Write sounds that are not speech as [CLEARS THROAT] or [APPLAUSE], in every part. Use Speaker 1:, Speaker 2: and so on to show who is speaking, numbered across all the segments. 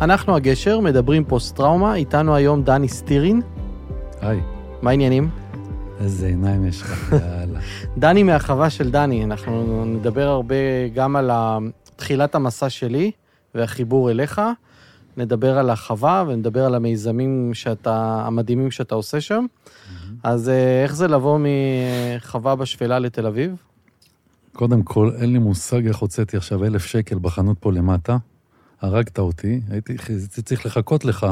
Speaker 1: אנחנו הגשר, מדברים פוסט-טראומה, איתנו היום דני סטירין.
Speaker 2: היי,
Speaker 1: מה העניינים?
Speaker 2: איזה עיניים יש לך, [LAUGHS] יאללה.
Speaker 1: דני מהחווה של דני, אנחנו נדבר הרבה גם על תחילת המסע שלי והחיבור אליך, נדבר על החווה ונדבר על המיזמים שאתה, המדהימים שאתה עושה שם. אז אה, איך זה לבוא מחווה בשפלה לתל אביב?
Speaker 2: קודם כל, אין לי מושג איך הוצאתי עכשיו אלף שקל בחנות פה למטה. הרגת אותי, הייתי צריך לחכות לך,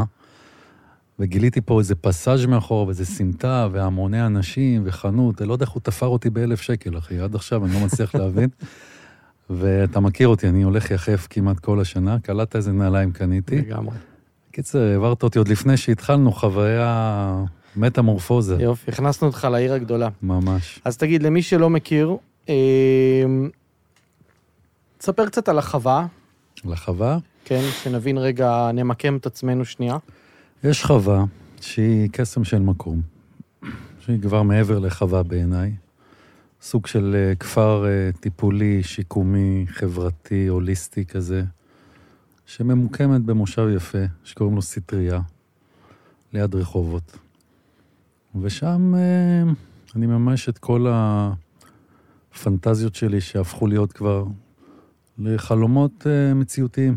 Speaker 2: וגיליתי פה איזה פסאז' מאחור, ואיזה סמטה, והמוני אנשים, וחנות, אני לא יודע איך הוא תפר אותי באלף שקל, אחי, עד עכשיו אני לא מצליח להבין. [LAUGHS] ואתה מכיר אותי, אני הולך יחף כמעט כל השנה, קלטת איזה נעליים קניתי.
Speaker 1: לגמרי.
Speaker 2: קיצר, העברת אותי עוד לפני שהתחלנו, חוויה מטמורפוזה,
Speaker 1: יופי, הכנסנו אותך לעיר הגדולה.
Speaker 2: ממש.
Speaker 1: אז תגיד, למי שלא מכיר, אה, תספר קצת על החווה,
Speaker 2: לחווה,
Speaker 1: כן, שנבין רגע, נמקם את עצמנו שנייה.
Speaker 2: יש חווה שהיא קסם של מקום, שהיא כבר מעבר לחווה בעיניי. סוג של אה, כפר אה, טיפולי, שיקומי, חברתי, הוליסטי כזה, שממוקמת במושב יפה, שקוראים לו סטריה, ליד רחובות. ושם אה, אני ממש את כל הפנטזיות שלי שהפכו להיות כבר לחלומות אה, מציאותיים.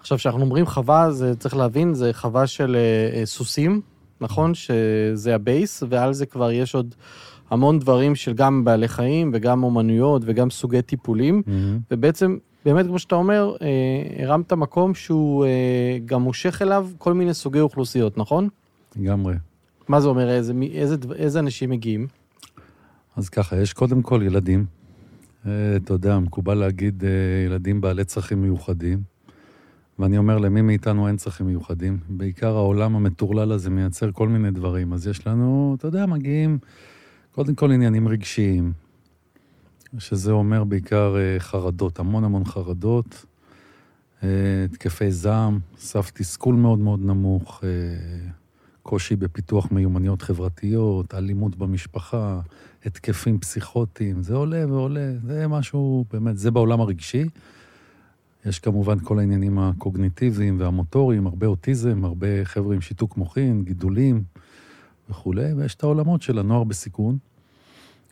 Speaker 1: עכשיו, כשאנחנו אומרים חווה, זה צריך להבין, זה חווה של אה, סוסים, נכון? שזה הבייס, ועל זה כבר יש עוד המון דברים של גם בעלי חיים, וגם אומנויות, וגם סוגי טיפולים, ובעצם, באמת, כמו שאתה אומר, אה, הרמת מקום שהוא אה, גם מושך אליו כל מיני סוגי אוכלוסיות, נכון?
Speaker 2: לגמרי.
Speaker 1: מה זה אומר? איזה, איזה, איזה אנשים מגיעים?
Speaker 2: אז ככה, יש קודם כל ילדים. אה, אתה יודע, מקובל להגיד אה, ילדים בעלי צרכים מיוחדים, ואני אומר, למי מאיתנו אין צרכים מיוחדים? בעיקר העולם המטורלל הזה מייצר כל מיני דברים. אז יש לנו, אתה יודע, מגיעים קודם כל עניינים רגשיים, שזה אומר בעיקר אה, חרדות, המון המון חרדות, התקפי זעם, סף תסכול מאוד מאוד נמוך, קושי בפיתוח מיומנויות חברתיות, אלימות במשפחה, התקפים פסיכוטיים, זה עולה ועולה, זה משהו, באמת, זה בעולם הרגשי. יש כמובן כל העניינים הקוגניטיביים והמוטוריים, הרבה אוטיזם, הרבה חבר'ה עם שיתוק מוחין, גידולים וכולי, ויש את העולמות של הנוער בסיכון,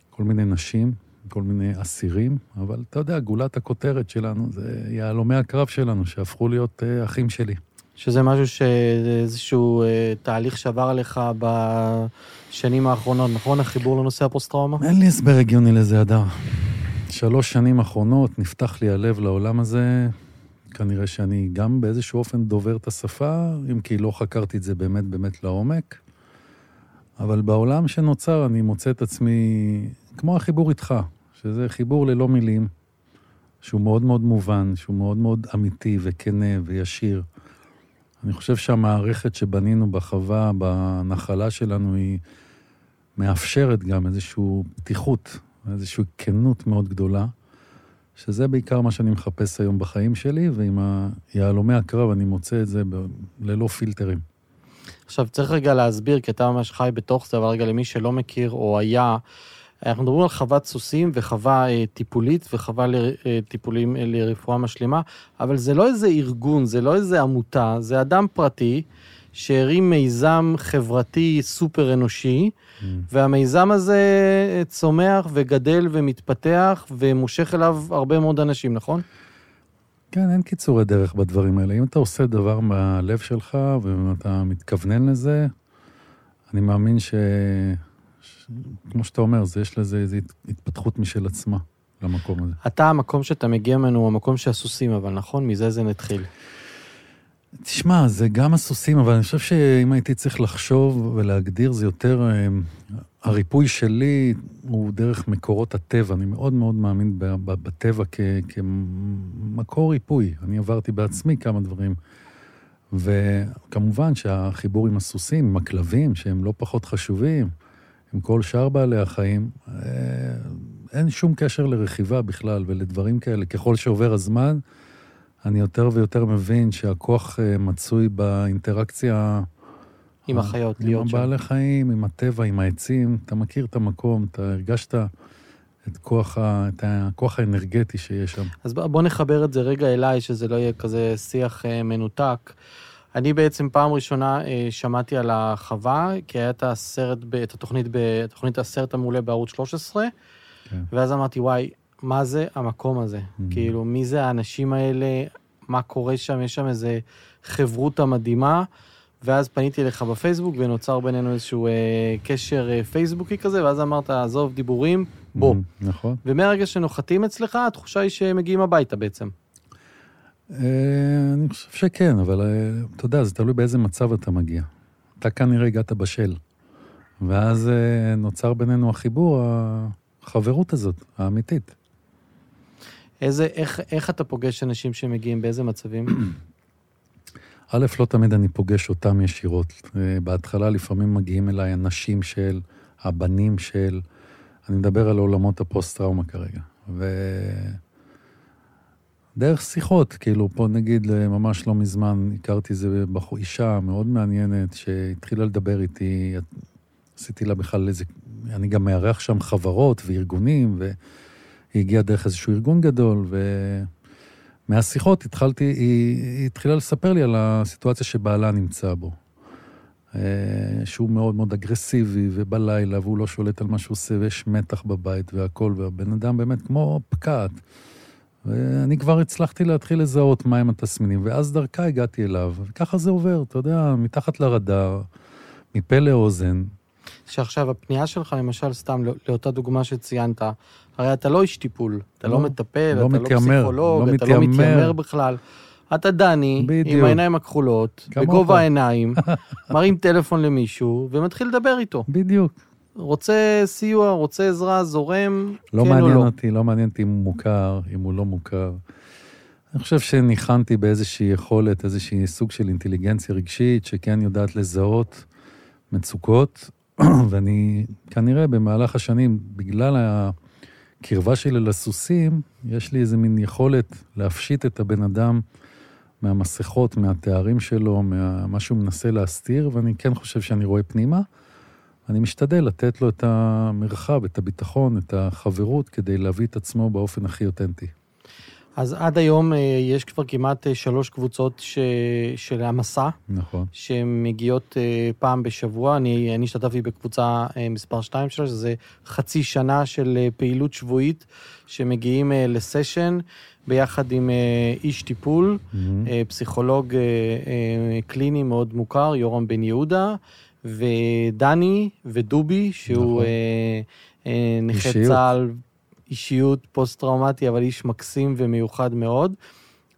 Speaker 2: כל מיני נשים, כל מיני אסירים, אבל אתה יודע, גולת הכותרת שלנו זה יהלומי הקרב שלנו, שהפכו להיות אה, אחים שלי.
Speaker 1: שזה משהו שאיזשהו אה, תהליך שעבר עליך בשנים האחרונות, נכון? החיבור לנושא הפוסט-טראומה?
Speaker 2: אין לי הסבר הגיוני לזה, הדר. שלוש שנים אחרונות נפתח לי הלב לעולם הזה. כנראה שאני גם באיזשהו אופן דובר את השפה, אם כי לא חקרתי את זה באמת באמת לעומק. אבל בעולם שנוצר אני מוצא את עצמי כמו החיבור איתך, שזה חיבור ללא מילים, שהוא מאוד מאוד מובן, שהוא מאוד מאוד אמיתי וכנה וישיר. אני חושב שהמערכת שבנינו בחווה, בנחלה שלנו, היא מאפשרת גם איזושהי פתיחות, איזושהי כנות מאוד גדולה, שזה בעיקר מה שאני מחפש היום בחיים שלי, ועם יהלומי הקרב אני מוצא את זה ב- ללא פילטרים.
Speaker 1: עכשיו, צריך רגע להסביר, כי אתה ממש חי בתוך זה, אבל רגע למי שלא מכיר או היה, אנחנו מדברים על חוות סוסים וחווה אה, טיפולית וחווה לטיפולים אה, לרפואה משלימה, אבל זה לא איזה ארגון, זה לא איזה עמותה, זה אדם פרטי שהרים מיזם חברתי סופר אנושי, והמיזם הזה צומח וגדל ומתפתח ומושך אליו הרבה מאוד אנשים, נכון?
Speaker 2: כן, אין קיצורי דרך בדברים האלה. אם אתה עושה דבר מהלב שלך ואתה מתכוונן לזה, אני מאמין ש... ש... כמו שאתה אומר, זה, יש לזה איזו הת- התפתחות משל עצמה למקום הזה.
Speaker 1: אתה, המקום שאתה מגיע ממנו הוא המקום של הסוסים, אבל נכון? מזה זה נתחיל.
Speaker 2: תשמע, זה גם הסוסים, אבל אני חושב שאם הייתי צריך לחשוב ולהגדיר, זה יותר... אה, הריפוי שלי הוא דרך מקורות הטבע. אני מאוד מאוד מאמין בטבע כ- כמקור ריפוי. אני עברתי בעצמי כמה דברים. וכמובן שהחיבור עם הסוסים, עם הכלבים, שהם לא פחות חשובים, עם כל שאר בעלי החיים, אה, אין שום קשר לרכיבה בכלל ולדברים כאלה. ככל שעובר הזמן, אני יותר ויותר מבין שהכוח אה, מצוי באינטראקציה...
Speaker 1: עם החיות, להיות
Speaker 2: עם
Speaker 1: שם.
Speaker 2: הבעלי חיים, עם הטבע, עם העצים. אתה מכיר את המקום, אתה הרגשת את כוח, ה, את הכוח האנרגטי שיש שם.
Speaker 1: אז בוא נחבר את זה רגע אליי, שזה לא יהיה כזה שיח אה, מנותק. אני בעצם פעם ראשונה אה, שמעתי על החווה, כי היה את הסרט, את התוכנית, התוכנית הסרט המעולה בערוץ 13, כן. ואז אמרתי, וואי, מה זה המקום הזה? Mm-hmm. כאילו, מי זה האנשים האלה? מה קורה שם? יש שם איזה חברותה מדהימה. ואז פניתי אליך בפייסבוק ונוצר בינינו איזשהו אה, קשר אה, פייסבוקי כזה, ואז אמרת, עזוב דיבורים, בוא.
Speaker 2: Mm, נכון.
Speaker 1: ומהרגע שנוחתים אצלך, התחושה היא שהם מגיעים הביתה בעצם.
Speaker 2: אה, אני חושב שכן, אבל אה, אתה יודע, זה תלוי באיזה מצב אתה מגיע. אתה כנראה הגעת בשל, ואז אה, נוצר בינינו החיבור, החברות הזאת, האמיתית.
Speaker 1: איזה, איך, איך אתה פוגש אנשים שמגיעים, באיזה מצבים? [CLEARS THROAT]
Speaker 2: א', לא תמיד אני פוגש אותם ישירות. בהתחלה לפעמים מגיעים אליי אנשים של, הבנים של, אני מדבר על עולמות הפוסט-טראומה כרגע. ו... דרך שיחות, כאילו, פה נגיד, ממש לא מזמן הכרתי איזה בחור, אישה מאוד מעניינת, שהתחילה לדבר איתי, עשיתי לה בכלל איזה, אני גם מארח שם חברות וארגונים, והיא הגיעה דרך איזשהו ארגון גדול, ומהשיחות התחלתי, היא, היא התחילה לספר לי על הסיטואציה שבעלה נמצא בו. אה, שהוא מאוד מאוד אגרסיבי, ובלילה, והוא לא שולט על מה שהוא עושה, ויש מתח בבית והכול, והבן אדם באמת כמו פקעת. ואני כבר הצלחתי להתחיל לזהות מהם התסמינים, ואז דרכה הגעתי אליו, וככה זה עובר, אתה יודע, מתחת לרדאר, מפה לאוזן.
Speaker 1: שעכשיו, הפנייה שלך, למשל, סתם לא, לאותה דוגמה שציינת, הרי אתה לא איש טיפול, אתה לא, לא מטפל, לא אתה מתיימר, לא פסיכולוג, לא אתה מתיימר. לא מתיימר בכלל. אתה דני, בדיוק. עם העיניים הכחולות, בגובה העיניים, מרים טלפון למישהו ומתחיל לדבר איתו.
Speaker 2: בדיוק.
Speaker 1: רוצה סיוע, רוצה עזרה, זורם,
Speaker 2: לא כן מעניין או לא. אותי, לא מעניין אותי אם הוא מוכר, אם הוא לא מוכר. אני חושב שניחנתי באיזושהי יכולת, איזושהי סוג של אינטליגנציה רגשית, שכן יודעת לזהות מצוקות, [CLEARS THROAT] ואני כנראה במהלך השנים, בגלל הקרבה שלי לסוסים, יש לי איזה מין יכולת להפשיט את הבן אדם מהמסכות, מהתארים שלו, ממה שהוא מנסה להסתיר, ואני כן חושב שאני רואה פנימה. אני משתדל לתת לו את המרחב, את הביטחון, את החברות, כדי להביא את עצמו באופן הכי אותנטי.
Speaker 1: אז עד היום אה, יש כבר כמעט אה, שלוש קבוצות ש... של המסע.
Speaker 2: נכון.
Speaker 1: שמגיעות אה, פעם בשבוע. אני, אני השתתפתי בקבוצה מספר 2 שלה, שזה חצי שנה של פעילות שבועית, שמגיעים לסשן ביחד עם איש טיפול, mm-hmm. פסיכולוג קליני מאוד מוכר, יורם בן יהודה. ודני ודובי, שהוא נכון. נכה צה"ל, אישיות פוסט-טראומטי, אבל איש מקסים ומיוחד מאוד.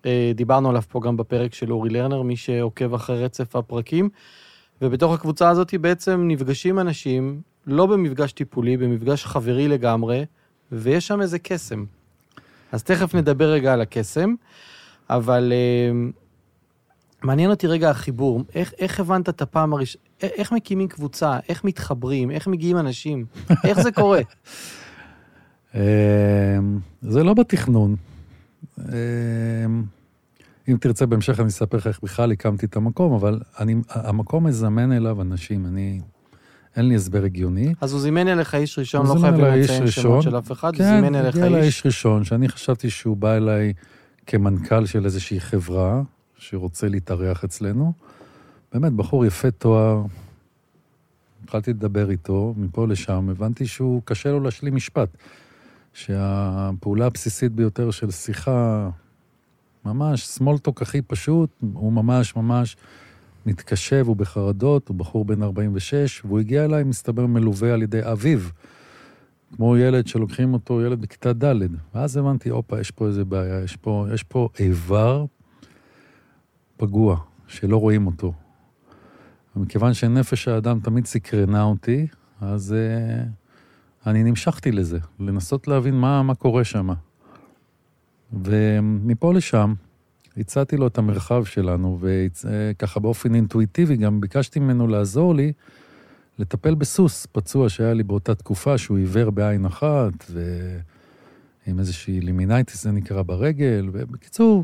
Speaker 1: אה, דיברנו עליו פה גם בפרק של אורי לרנר, מי שעוקב אחרי רצף הפרקים. ובתוך הקבוצה הזאת בעצם נפגשים אנשים, לא במפגש טיפולי, במפגש חברי לגמרי, ויש שם איזה קסם. אז תכף נדבר רגע על הקסם, אבל אה, מעניין אותי רגע החיבור, איך, איך הבנת את הפעם הראשונה, איך מקימים קבוצה, איך מתחברים, איך מגיעים אנשים, איך זה קורה? [LAUGHS]
Speaker 2: אמ, זה לא בתכנון. אמ, אם תרצה בהמשך אני אספר לך איך בכלל הקמתי את המקום, אבל אני, המקום מזמן אליו אנשים, אני, אין לי הסבר הגיוני.
Speaker 1: אז הוא זימן אליך איש ראשון, לא חייבים לציין שמות של אף אחד,
Speaker 2: כן, הוא זימן אליך איש. כן, הגיע אליי איש ראשון, שאני חשבתי שהוא בא אליי כמנכ"ל של איזושהי חברה, שרוצה להתארח אצלנו. באמת, בחור יפה תואר. התחלתי לדבר איתו, מפה לשם, הבנתי שהוא, קשה לו להשלים משפט. שהפעולה הבסיסית ביותר של שיחה, ממש סמולטוק הכי פשוט, הוא ממש ממש מתקשה והוא בחרדות, הוא בחור בן 46, והוא הגיע אליי, מסתבר, מלווה על ידי אביו. כמו ילד שלוקחים אותו, ילד בכיתה ד'. ואז הבנתי, הופה, יש פה איזה בעיה, יש פה, יש פה איבר פגוע, שלא רואים אותו. ומכיוון שנפש האדם תמיד סקרנה אותי, אז uh, אני נמשכתי לזה, לנסות להבין מה, מה קורה שם. ומפה לשם הצעתי לו את המרחב שלנו, וככה באופן אינטואיטיבי גם ביקשתי ממנו לעזור לי לטפל בסוס פצוע שהיה לי באותה תקופה, שהוא עיוור בעין אחת, ועם איזושהי לימינייטיס זה נקרא ברגל, ובקיצור,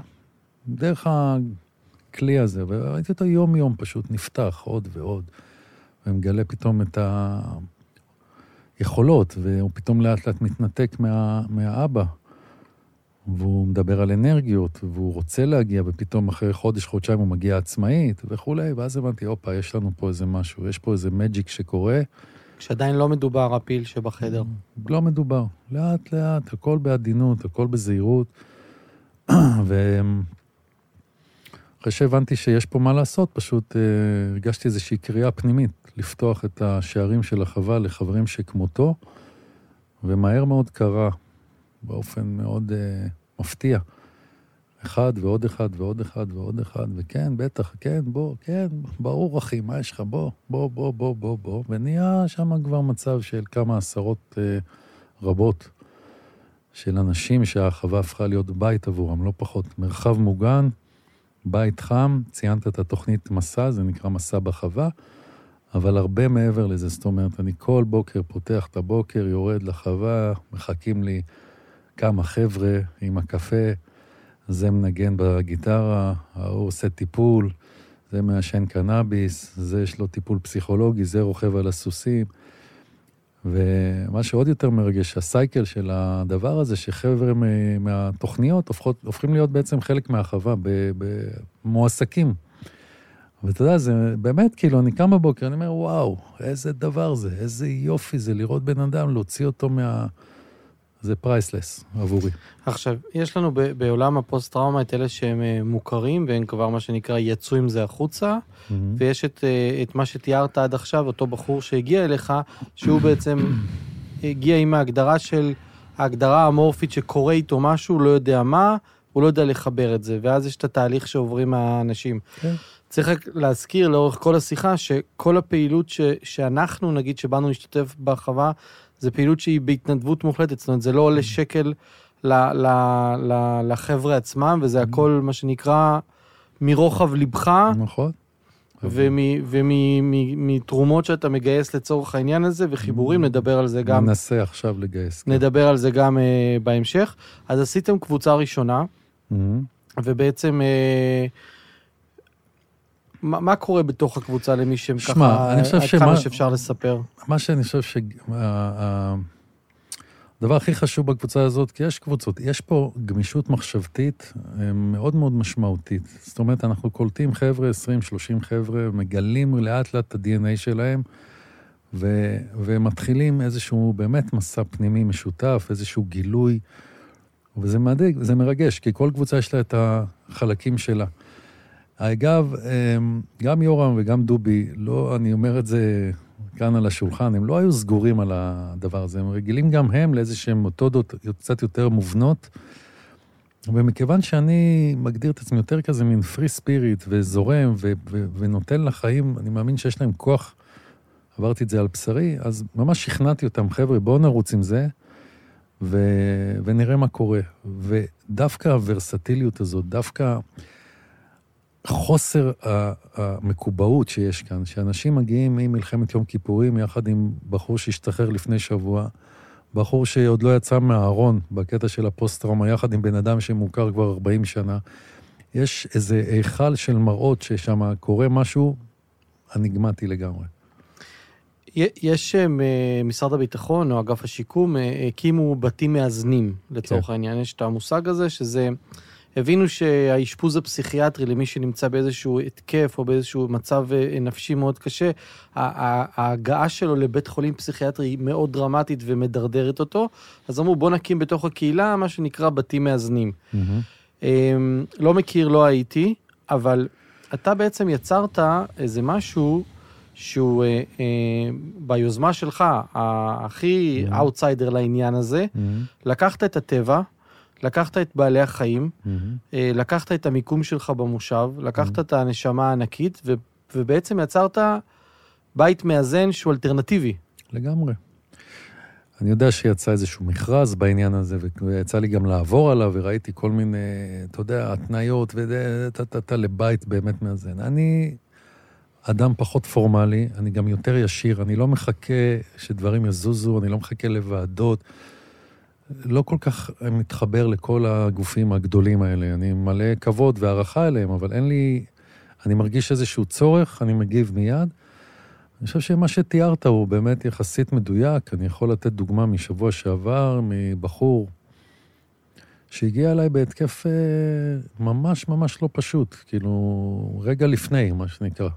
Speaker 2: דרך הכלי הזה, וראיתי אותו יום-יום פשוט נפתח עוד ועוד, ומגלה פתאום את, ה... יכולות, והוא פתאום לאט לאט מתנתק מה, מהאבא. והוא מדבר על אנרגיות, והוא רוצה להגיע, ופתאום אחרי חודש, חודשיים הוא מגיע עצמאית וכולי, ואז הבנתי, הופה, יש לנו פה איזה משהו, יש פה איזה מג'יק שקורה.
Speaker 1: כשעדיין לא מדובר הפיל שבחדר.
Speaker 2: לא מדובר. לאט לאט, הכל בעדינות, הכל בזהירות. [CLEARS THROAT] ואחרי שהבנתי שיש פה מה לעשות, פשוט אה, הרגשתי איזושהי קריאה פנימית, לפתוח את השערים של החווה לחברים שכמותו, ומהר מאוד קרה, באופן מאוד אה, מפתיע. אחד ועוד אחד ועוד אחד ועוד אחד, וכן, בטח, כן, בוא, כן, ברור, אחי, מה יש לך? בוא, בוא, בוא, בוא, בוא, בוא. ונהיה שם כבר מצב של כמה עשרות אה, רבות של אנשים שהחווה הפכה להיות בית עבורם, לא פחות. מרחב מוגן, בית חם, ציינת את התוכנית מסע, זה נקרא מסע בחווה, אבל הרבה מעבר לזה, זאת אומרת, אני כל בוקר פותח את הבוקר, יורד לחווה, מחכים לי כמה חבר'ה עם הקפה, זה מנגן בגיטרה, ההוא עושה טיפול, זה מעשן קנאביס, זה יש לו טיפול פסיכולוגי, זה רוכב על הסוסים. ומה שעוד יותר מרגש, הסייקל של הדבר הזה, שחבר'ה מהתוכניות הופכות, הופכים להיות בעצם חלק מהחווה, במועסקים. ואתה יודע, זה באמת, כאילו, אני קם בבוקר, אני אומר, וואו, איזה דבר זה, איזה יופי זה לראות בן אדם, להוציא אותו מה... זה priceless עבורי.
Speaker 1: עכשיו, יש לנו ב- בעולם הפוסט-טראומה את אלה שהם אה, מוכרים, והם כבר מה שנקרא יצאו עם זה החוצה,
Speaker 2: Mm-hmm.
Speaker 1: ויש את, אה, את מה שתיארת עד עכשיו, אותו בחור שהגיע אליך, שהוא [COUGHS] בעצם הגיע עם ההגדרה של, ההגדרה האמורפית שקורה איתו משהו, לא יודע מה, הוא לא יודע לחבר את זה, ואז יש את התהליך שעוברים האנשים.
Speaker 2: כן.
Speaker 1: צריך רק להזכיר לאורך כל השיחה, שכל הפעילות ש, שאנחנו, נגיד, שבאנו להשתתף בחווה, זה פעילות שהיא בהתנדבות מוחלטת, זאת אומרת, זה לא עולה שקל ל, ל, ל, לחבר'ה עצמם, וזה הכל, מה שנקרא, מרוחב ליבך,
Speaker 2: נכון.
Speaker 1: ומתרומות שאתה מגייס לצורך העניין הזה, וחיבורים, נדבר על זה גם,
Speaker 2: ננסה עכשיו לגייס. כן.
Speaker 1: נדבר על זה גם אה, בהמשך. אז עשיתם קבוצה ראשונה. ובעצם, אה, מה, מה קורה בתוך הקבוצה למי שהם ככה,
Speaker 2: אני חושב
Speaker 1: עד
Speaker 2: שמה-
Speaker 1: כמה שאפשר לספר?
Speaker 2: מה שאני חושב שהדבר הכי חשוב בקבוצה הזאת, כי יש קבוצות, יש פה גמישות מחשבתית אה, מאוד מאוד משמעותית. זאת אומרת, אנחנו קולטים חבר'ה, 20-30 חבר'ה, מגלים לאט לאט את ה-DNA שלהם, ו- ומתחילים איזשהו באמת מסע פנימי משותף, איזשהו גילוי, וזה מדאיג, זה מרגש, כי כל קבוצה יש לה את החלקים שלה. אגב, אמ, גם יורם וגם דובי, לא, אני אומר את זה כאן על השולחן, הם לא היו סגורים על הדבר הזה, הם רגילים גם הם לאיזשהם מתודות קצת יותר מובנות. ומכיוון שאני מגדיר את עצמי יותר כזה מין פרי ספיריט וזורם ו- ו- ונותן לחיים, אני מאמין שיש להם כוח, עברתי את זה על בשרי, אז ממש שכנעתי אותם, חבר'ה, בואו נרוץ עם זה, ו- ונראה מה קורה. ודווקא הוורסטיליות הזאת, דווקא חוסר המקובעות שיש כאן, שאנשים מגיעים ממלחמת יום כיפורים יחד עם בחור שהשתחרר לפני שבוע, בחור שעוד לא יצא מהארון בקטע של הפוסט-טראומה, יחד עם בן אדם שמוכר כבר 40 שנה. יש איזה היכל של מראות ששם קורה משהו אניגמטי לגמרי.
Speaker 1: יש אה, משרד הביטחון או אגף השיקום אה, הקימו בתים מאזנים לצורך
Speaker 2: כן.
Speaker 1: העניין, יש את המושג הזה שזה, הבינו שהאשפוז הפסיכיאטרי למי שנמצא באיזשהו התקף או באיזשהו מצב אה, נפשי מאוד קשה, ההגעה שלו לבית חולים פסיכיאטרי היא מאוד דרמטית ומדרדרת אותו, אז אמרו בוא נקים בתוך הקהילה מה שנקרא בתים מאזנים. אמ, לא מכיר, לא הייתי, אבל אתה בעצם יצרת איזה משהו שהוא אה, אה, ביוזמה שלך, הכי. אאוטסיידר לעניין הזה, לקחת את הטבע, לקחת את בעלי החיים, אה, לקחת את המיקום שלך במושב, לקחת את הנשמה הענקית, ו- ובעצם יצרת בית מאזן שהוא אלטרנטיבי.
Speaker 2: לגמרי. אני יודע שיצא איזשהו מכרז בעניין הזה, ויצא לי גם לעבור עליו, וראיתי כל מיני, אתה יודע, התניות, וטה-טה-טה לבית באמת מאזן. אני אדם פחות פורמלי, אני גם יותר ישיר, אני לא מחכה שדברים יזוזו, אני לא מחכה לוועדות. לא כל כך מתחבר לכל הגופים הגדולים האלה. אני מלא כבוד והערכה אליהם, אבל אין לי... אני מרגיש איזשהו צורך, אני מגיב מיד. אני חושב שמה שתיארת הוא באמת יחסית מדויק. אני יכול לתת דוגמה משבוע שעבר, מבחור שהגיע אליי בהתקף אה, ממש ממש לא פשוט, כאילו, רגע לפני, מה שנקרא.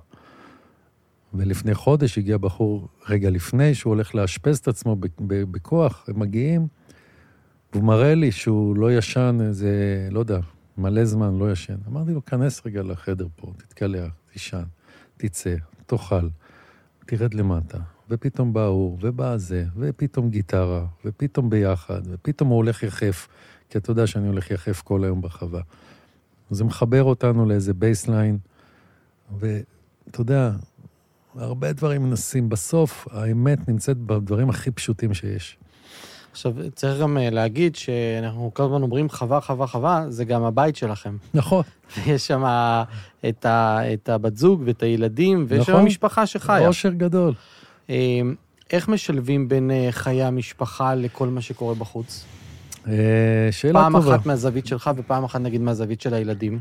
Speaker 2: ולפני חודש הגיע בחור רגע לפני שהוא הולך לאשפז את עצמו בכוח, הם מגיעים, והוא מראה לי שהוא לא ישן איזה, לא יודע, מלא זמן לא ישן. אמרתי לו, כנס רגע לחדר פה, תתקלח, תישן, תצא, תאכל, תרד למטה. ופתאום בא הוא, ובא זה, ופתאום גיטרה, ופתאום ביחד, ופתאום הוא הולך יחף, כי אתה יודע שאני הולך יחף כל היום בחווה. זה מחבר אותנו לאיזה baseline, ואתה יודע, הרבה דברים מנסים. בסוף, האמת נמצאת בדברים הכי פשוטים שיש.
Speaker 1: עכשיו, צריך גם אה, להגיד שאנחנו כל הזמן אומרים חווה, חווה, חווה, זה גם הבית שלכם.
Speaker 2: נכון.
Speaker 1: ויש שם את, ה, את הבת זוג ואת הילדים, ויש נכון. שם משפחה שחיה.
Speaker 2: אושר גדול.
Speaker 1: אה, איך משלבים בין אה, חיי המשפחה לכל מה שקורה בחוץ?
Speaker 2: שאלה
Speaker 1: פעם
Speaker 2: טובה.
Speaker 1: פעם אחת מהזווית שלך ופעם אחת נגיד מהזווית של הילדים.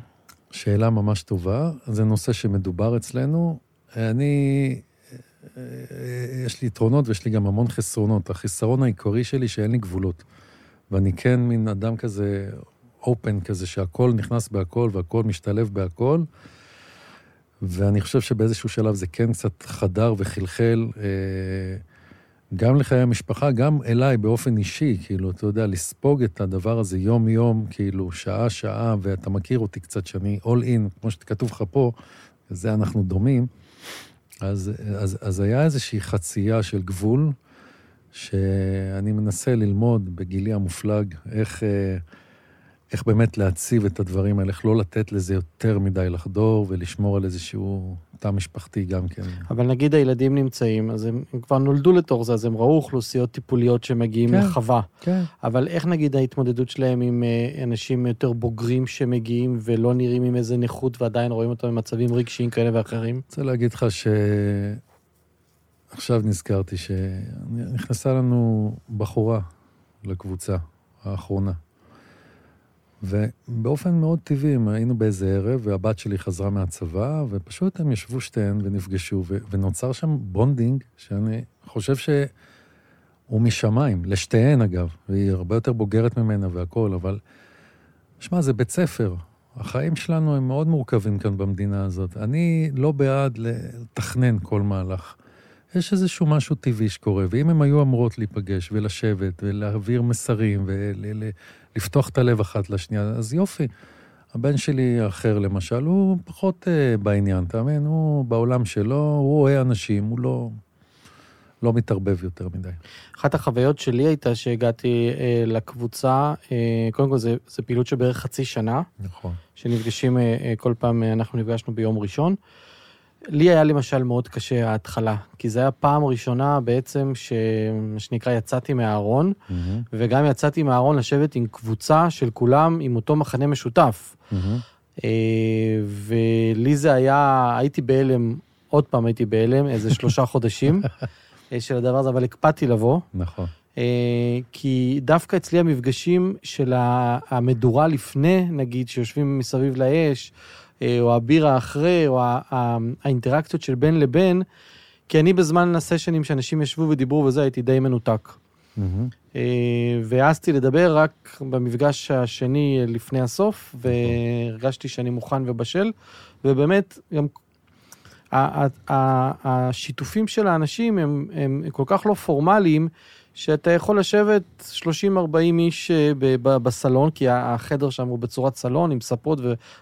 Speaker 2: שאלה ממש טובה. זה נושא שמדובר אצלנו. אני, יש לי יתרונות ויש לי גם המון חסרונות. החיסרון העיקרי שלי שאין לי גבולות. ואני כן מין אדם כזה אופן כזה, שהכל נכנס בהכל והכל משתלב בהכל. ואני חושב שבאיזשהו שלב זה כן קצת חדר וחלחל אה, גם לחיי המשפחה, גם אליי באופן אישי, כאילו, אתה יודע, לספוג את הדבר הזה יום-יום, כאילו, שעה-שעה, ואתה מכיר אותי קצת, שאני all in, כמו שכתוב לך פה, זה אנחנו דומים. אז, אז, אז היה איזושהי חצייה של גבול, שאני מנסה ללמוד בגילי המופלג איך, אה, איך באמת להציב את הדברים האלה, איך לא לתת לזה יותר מדי לחדור ולשמור על איזשהו תא משפחתי גם כן.
Speaker 1: אבל נגיד הילדים נמצאים, אז הם, הם כבר נולדו לתוך זה, אז הם ראו אוכלוסיות טיפוליות שמגיעים כן, לחווה.
Speaker 2: כן.
Speaker 1: אבל איך נגיד ההתמודדות שלהם עם אה, אנשים יותר בוגרים שמגיעים ולא נראים עם איזה נכות ועדיין רואים אותם במצבים רגשיים כאלה ואחרים?
Speaker 2: אני רוצה להגיד לך ש... עכשיו נזכרתי שנכנסה לנו בחורה לקבוצה האחרונה. ובאופן מאוד טבעי, היינו באיזה ערב, והבת שלי חזרה מהצבא, ופשוט הם ישבו שתיהן ונפגשו, ו- ונוצר שם bonding, שאני חושב שהוא משמיים, לשתיהן אגב, והיא הרבה יותר בוגרת ממנה והכול, אבל, שמע, זה בית ספר. החיים שלנו הם מאוד מורכבים כאן במדינה הזאת. אני לא בעד לתכנן כל מהלך. יש איזשהו משהו טבעי שקורה, ואם הן היו אמורות להיפגש ולשבת ולהעביר מסרים ולפתוח את הלב אחת לשנייה, אז יופי. הבן שלי האחר, למשל, הוא פחות uh, בעניין, אתה מבין? הוא בעולם שלו, הוא רואה אנשים, הוא לא, לא מתערבב יותר מדי.
Speaker 1: אחת החוויות שלי הייתה שהגעתי uh, לקבוצה, uh, קודם כל זה, זה פעילות של בערך חצי שנה.
Speaker 2: נכון.
Speaker 1: שנפגשים uh, uh, כל פעם, uh, אנחנו נפגשנו ביום ראשון. לי היה למשל מאוד קשה ההתחלה, כי זו הייתה פעם ראשונה בעצם, שמה שנקרא, יצאתי מהארון, mm-hmm. וגם יצאתי מהארון לשבת עם קבוצה של כולם עם אותו מחנה משותף. Mm-hmm. ולי זה היה, הייתי בהלם, עוד פעם הייתי בהלם, איזה שלושה [LAUGHS] חודשים אה, של הדבר הזה, אבל הקפדתי לבוא.
Speaker 2: נכון.
Speaker 1: אה, כי דווקא אצלי המפגשים של המדורה לפני, נגיד, שיושבים מסביב לאש, או הבירה אחרי, או האינטראקציות של בין לבין, כי אני בזמן הסשנים שאנשים ישבו ודיברו וזה, הייתי די מנותק. Mm-hmm. והעזתי לדבר רק במפגש השני לפני הסוף. והרגשתי שאני מוכן ובשל, ובאמת, גם השיתופים של האנשים הם, הם כל כך לא פורמליים, שאתה יכול לשבת 30-40 איש אה, בסלון, כי החדר שם הוא בצורת סלון עם ספות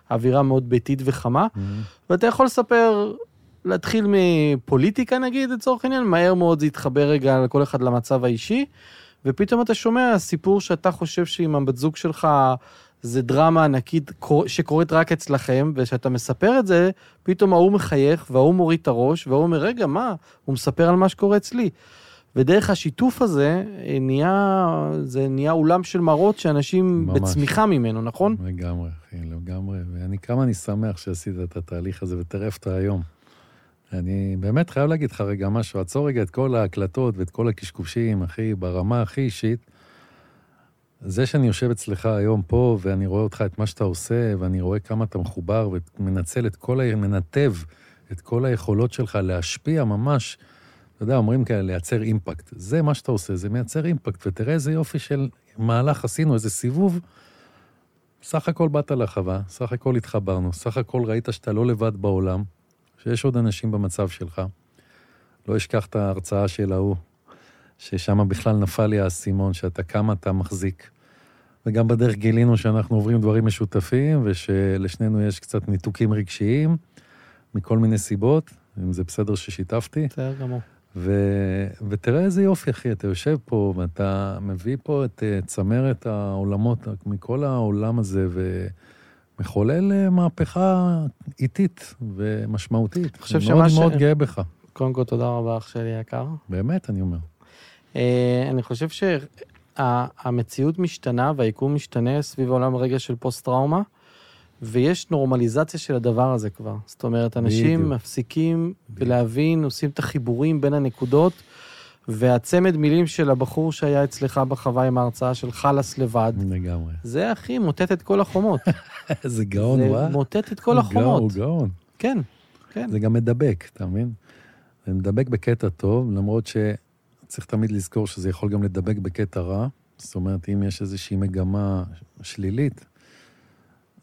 Speaker 1: ואווירה מאוד ביתית וחמה, mm-hmm. ואתה יכול לספר, להתחיל מפוליטיקה נגיד, לצורך העניין, מהר מאוד זה יתחבר רגע לכל אחד למצב האישי, ופתאום אתה שומע סיפור שאתה חושב שעם הבת זוג שלך זה דרמה ענקית שקורית רק אצלכם, וכשאתה מספר את זה, פתאום ההוא מחייך וההוא מוריד את הראש, וההוא אומר, רגע, מה? הוא מספר על מה שקורה אצלי. ודרך השיתוף הזה אה, נהיה, זה נהיה אולם של מראות שאנשים ממש. בצמיחה ממנו, נכון?
Speaker 2: לגמרי, אחי, לגמרי. ואני, כמה אני שמח שעשית את התהליך הזה, ותראה איפה אתה היום. אני באמת חייב להגיד לך רגע משהו, עצור רגע את כל ההקלטות ואת כל הקשקושים, אחי, ברמה הכי אישית. זה שאני יושב אצלך היום פה, ואני רואה אותך, את מה שאתה עושה, ואני רואה כמה אתה מחובר ומנצל את כל ה... מנתב את כל היכולות שלך להשפיע ממש יודע, אומרים כאלה, לייצר אימפקט. זה מה שאתה עושה, זה מייצר אימפקט, ותראה איזה יופי של מהלך עשינו, איזה סיבוב. סך הכל באת לחווה, סך הכל התחברנו, סך הכל ראית שאתה לא לבד בעולם, שיש עוד אנשים במצב שלך. לא אשכח את ההרצאה של ההוא, ששם בכלל נפל לי האסימון, שאתה כמה אתה מחזיק. וגם בדרך גילינו שאנחנו עוברים דברים משותפים, ושלשנינו יש קצת ניתוקים רגשיים, מכל מיני סיבות, אם זה בסדר ששיתפתי.
Speaker 1: בסדר גמור.
Speaker 2: ו... ותראה איזה יופי, אחי, אתה יושב פה ואתה מביא פה את uh, צמרת העולמות מכל העולם הזה, ומחולל uh, מהפכה איטית ומשמעותית.
Speaker 1: חושב
Speaker 2: אני מאוד
Speaker 1: שמה ש-
Speaker 2: מאוד גאה בך.
Speaker 1: קודם כל, תודה רבה, אח שלי היקר.
Speaker 2: באמת, אני אומר.
Speaker 1: אה, אני חושב שהמציאות משתנה והיקום משתנה סביב העולם רגע של פוסט-טראומה, ויש נורמליזציה של הדבר הזה כבר. זאת אומרת, אנשים
Speaker 2: בדיוק.
Speaker 1: מפסיקים להבין, עושים את החיבורים בין הנקודות, והצמד מילים של הבחור שהיה אצלך בחווה עם ההרצאה של חלאס לבד,
Speaker 2: לגמרי.
Speaker 1: זה הכי מוטט את כל החומות. [LAUGHS]
Speaker 2: איזה גאון,
Speaker 1: זה
Speaker 2: וואה.
Speaker 1: מוטט את כל החומות.
Speaker 2: הוא גאון.
Speaker 1: כן, כן.
Speaker 2: זה גם מדבק, אתה מבין? זה מדבק בקטע טוב, למרות שצריך תמיד לזכור שזה יכול גם לדבק בקטע רע. זאת אומרת, אם יש איזושהי מגמה שלילית,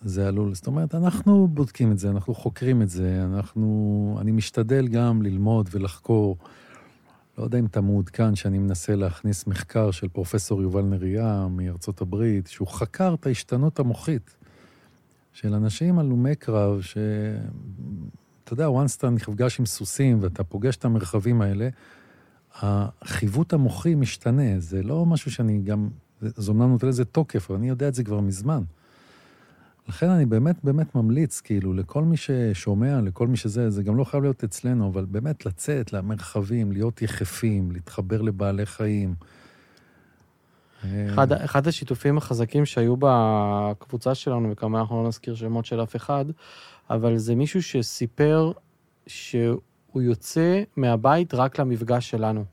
Speaker 2: זה עלול... זאת אומרת, אנחנו בודקים את זה, אנחנו חוקרים את זה, אנחנו... אני משתדל גם ללמוד ולחקור. לא יודע אם אתה מעודכן שאני מנסה להכניס מחקר של פרופסור יובל נריה מארצות הברית, שהוא חקר את ההשתנות המוחית של אנשים הלומי קרב, ש... אתה יודע, once אתה נפגש עם סוסים ואתה פוגש את המרחבים האלה, החיווט המוחי משתנה, זה לא משהו שאני גם, זה אומנם נותן לזה תוקף, אבל אני יודע את זה כבר מזמן. לכן אני באמת באמת ממליץ, כאילו, לכל מי ששומע, לכל מי שזה, זה גם לא חייב להיות אצלנו, אבל באמת לצאת למרחבים, להיות יחפים, להתחבר לבעלי חיים.
Speaker 1: אחד, אחד השיתופים החזקים שהיו בקבוצה שלנו, וכמה אנחנו לא נזכיר שמות של אף אחד, אבל זה מישהו שסיפר שהוא יוצא מהבית רק למפגש שלנו.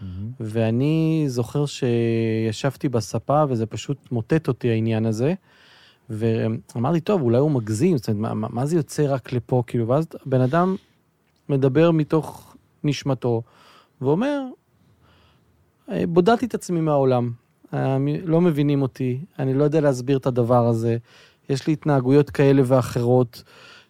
Speaker 2: מהמם.
Speaker 1: ואני זוכר שישבתי בספה, וזה פשוט מוטט אותי העניין הזה. ואמרתי, טוב, אולי הוא מגזים, זאת אומרת, מה, מה- זה יוצא רק לפה, כאילו, ואז בן אדם מדבר מתוך נשמתו, ואומר, "אה, בודדתי את עצמי מהעולם, לא מבינים אותי, אני לא יודע להסביר את הדבר הזה, יש לי התנהגויות כאלה ואחרות,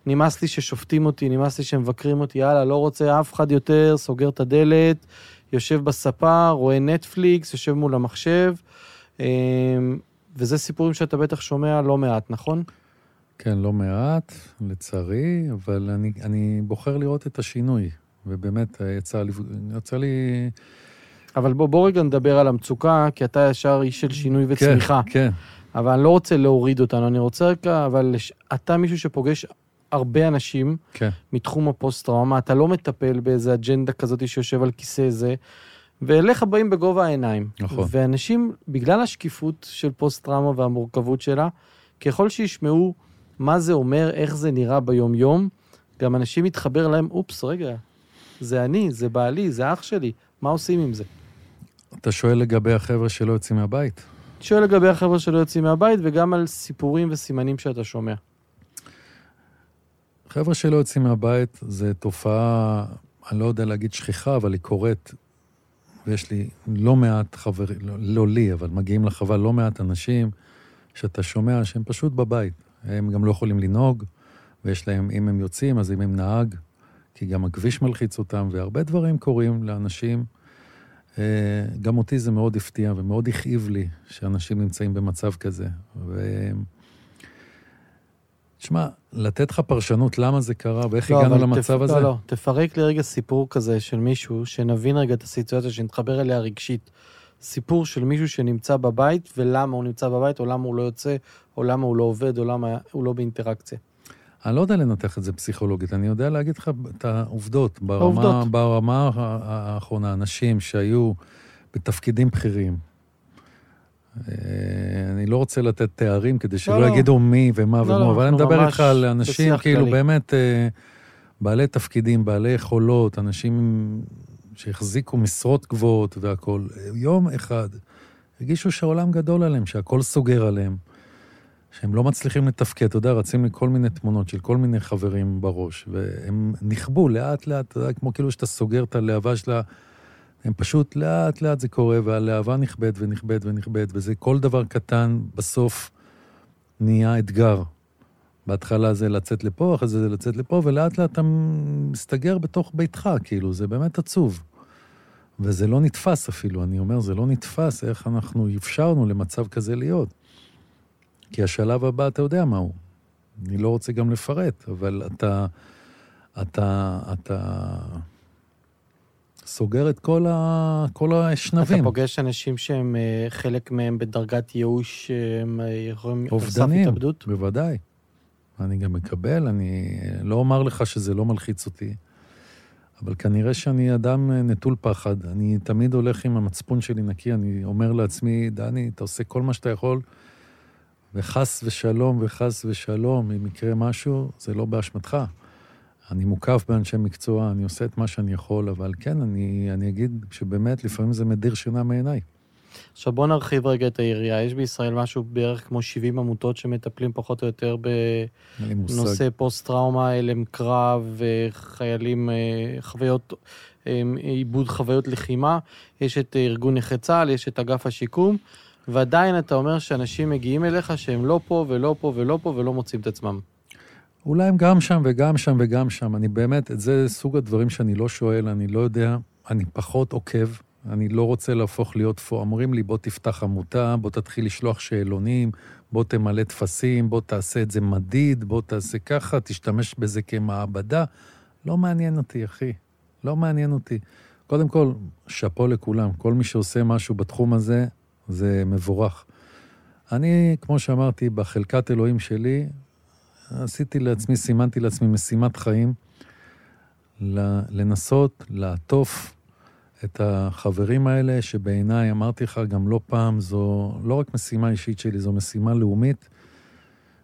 Speaker 1: נמאס לי ששופטים אותי, נמאס לי שמבקרים אותי, יאללה, לא רוצה אף אחד יותר, סוגר את הדלת, יושב בספה, רואה נטפליקס, יושב מול המחשב, אה, וזה סיפורים שאתה בטח שומע לא מעט, נכון?
Speaker 2: כן, לא מעט, לצערי, אבל אני, אני בוחר לראות את השינוי, ובאמת אה, יצא לי, יצא לי...
Speaker 1: אבל בוא, בוא רגע נדבר על המצוקה, כי אתה ישר איש של שינוי וצמיחה.
Speaker 2: כן, כן,
Speaker 1: אבל אני לא רוצה להוריד אותנו, אני רוצה רגע, אבל לש... אתה מישהו שפוגש הרבה אנשים
Speaker 2: כן.
Speaker 1: מתחום הפוסט-טראומה, אתה לא מטפל באיזה אג'נדה כזאת שיושב על כיסא זה, ואליך באים בגובה העיניים.
Speaker 2: נכון.
Speaker 1: ואנשים, בגלל השקיפות של פוסט-טראומה והמורכבות שלה, ככל שישמעו מה זה אומר, איך זה נראה ביום-יום, גם אנשים יתחבר להם, אופס, רגע, זה אני, זה בעלי, זה אח שלי, מה עושים עם זה?
Speaker 2: אתה שואל לגבי החבר'ה שלא יוצאים מהבית?
Speaker 1: שואל לגבי החבר'ה שלא יוצאים מהבית, וגם על סיפורים וסימנים שאתה שומע.
Speaker 2: חבר'ה שלא יוצאים מהבית זה תופעה, אני לא יודע להגיד שכיחה, אבל היא קורית, ויש לי לא מעט חברים, לא, לא לי, אבל מגיעים לחווה לא מעט אנשים שאתה שומע שהם פשוט בבית. הם גם לא יכולים לנהוג, ויש להם, אם הם יוצאים, אז אם הם נהג, כי גם הכביש מלחיץ אותם, והרבה דברים קורים לאנשים. אה, גם אותי זה מאוד הפתיע ומאוד הכאיב לי שאנשים נמצאים במצב כזה. ו... תשמע, לתת לך פרשנות למה זה קרה ואיך
Speaker 1: לא,
Speaker 2: הגענו למצב
Speaker 1: תפ...
Speaker 2: הזה?
Speaker 1: לא, לא, תפרק לי רגע סיפור כזה של מישהו, שנבין רגע את הסיטואציה, שנתחבר אליה רגשית. סיפור של מישהו שנמצא בבית, ולמה הוא נמצא בבית, או למה הוא לא יוצא, או למה הוא לא עובד, או למה הוא לא באינטראקציה.
Speaker 2: אני לא יודע לנתח את זה פסיכולוגית, אני יודע להגיד לך את העובדות. ברמה,
Speaker 1: העובדות.
Speaker 2: ברמה האחרונה, אנשים שהיו בתפקידים בכירים. אה, אני לא רוצה לתת תארים כדי שלא
Speaker 1: לא.
Speaker 2: יגידו מי ומה
Speaker 1: לא,
Speaker 2: ומה,
Speaker 1: לא,
Speaker 2: אבל אני מדבר איתך על אנשים כאילו
Speaker 1: כללי.
Speaker 2: באמת אה, בעלי תפקידים, בעלי יכולות, אנשים שהחזיקו משרות גבוהות והכול. יום אחד הרגישו שהעולם גדול עליהם, שהכל סוגר עליהם. שהם לא מצליחים לתפקד, אתה יודע, רצים לי כל מיני תמונות של כל מיני חברים בראש, והם נכבו לאט-לאט, אתה יודע, כמו כאילו שאתה סוגר את הלהבה של הם פשוט לאט לאט זה קורה, והלהבה נכבדת ונכבדת ונכבדת, וזה כל דבר קטן בסוף נהיה אתגר. בהתחלה זה לצאת לפה, אחרי זה זה לצאת לפה, ולאט לאט אתה מסתגר בתוך ביתך, כאילו, זה באמת עצוב. וזה לא נתפס אפילו, אני אומר, זה לא נתפס איך אנחנו אפשרנו למצב כזה להיות. כי השלב הבא, אתה יודע מהו. אני לא רוצה גם לפרט, אבל אתה, אתה, אתה סוגר את כל, ה, כל האשנבים.
Speaker 1: אתה פוגש אנשים שהם, אה, חלק מהם בדרגת ייאוש, שהם אה, יכולים...
Speaker 2: אובדנים, בוודאי. אני גם מקבל, אני לא אומר לך שזה לא מלחיץ אותי, אבל כנראה שאני אדם נטול פחד. אני תמיד הולך עם המצפון שלי נקי, אני אומר לעצמי, דני, אתה עושה כל מה שאתה יכול, וחס ושלום וחס ושלום, אם יקרה משהו, זה לא באשמתך. אני מוקף באנשי מקצוע, אני עושה את מה שאני יכול, אבל כן, אני, אני אגיד שבאמת, לפעמים זה מדיר שינה מעיניי.
Speaker 1: עכשיו בוא נרחיב רגע את היריעה. יש בישראל משהו בערך כמו 70 עמותות שמטפלים פחות או יותר בנושא פוסט-טראומה, הלם קרב, חיילים, אה, חוויות, אה, עיבוד חוויות לחימה. יש את ארגון נכי צה"ל, יש את אגף השיקום, ועדיין אתה אומר שאנשים מגיעים אליך שהם לא פה ולא פה ולא פה ולא מוצאים את עצמם.
Speaker 2: אולי הם גם שם וגם שם וגם שם. אני באמת, זה סוג הדברים שאני לא שואל, אני לא יודע, אני פחות עוקב. אני לא רוצה להפוך להיות פה. אומרים לי, בוא תפתח עמותה, בוא תתחיל לשלוח שאלונים, בוא תמלא טפסים, בוא תעשה את זה מדיד, בוא תעשה ככה, תשתמש בזה כמעבדה. לא מעניין אותי, אחי. לא מעניין אותי. קודם כל, שאפו לכולם. כל מי שעושה משהו בתחום הזה, זה מבורך. אני, כמו שאמרתי, בחלקת אלוהים שלי, עשיתי לעצמי, סימנתי לעצמי משימת חיים, לנסות לעטוף את החברים האלה, שבעיניי, אמרתי לך גם לא פעם, זו לא רק משימה אישית שלי, זו משימה לאומית.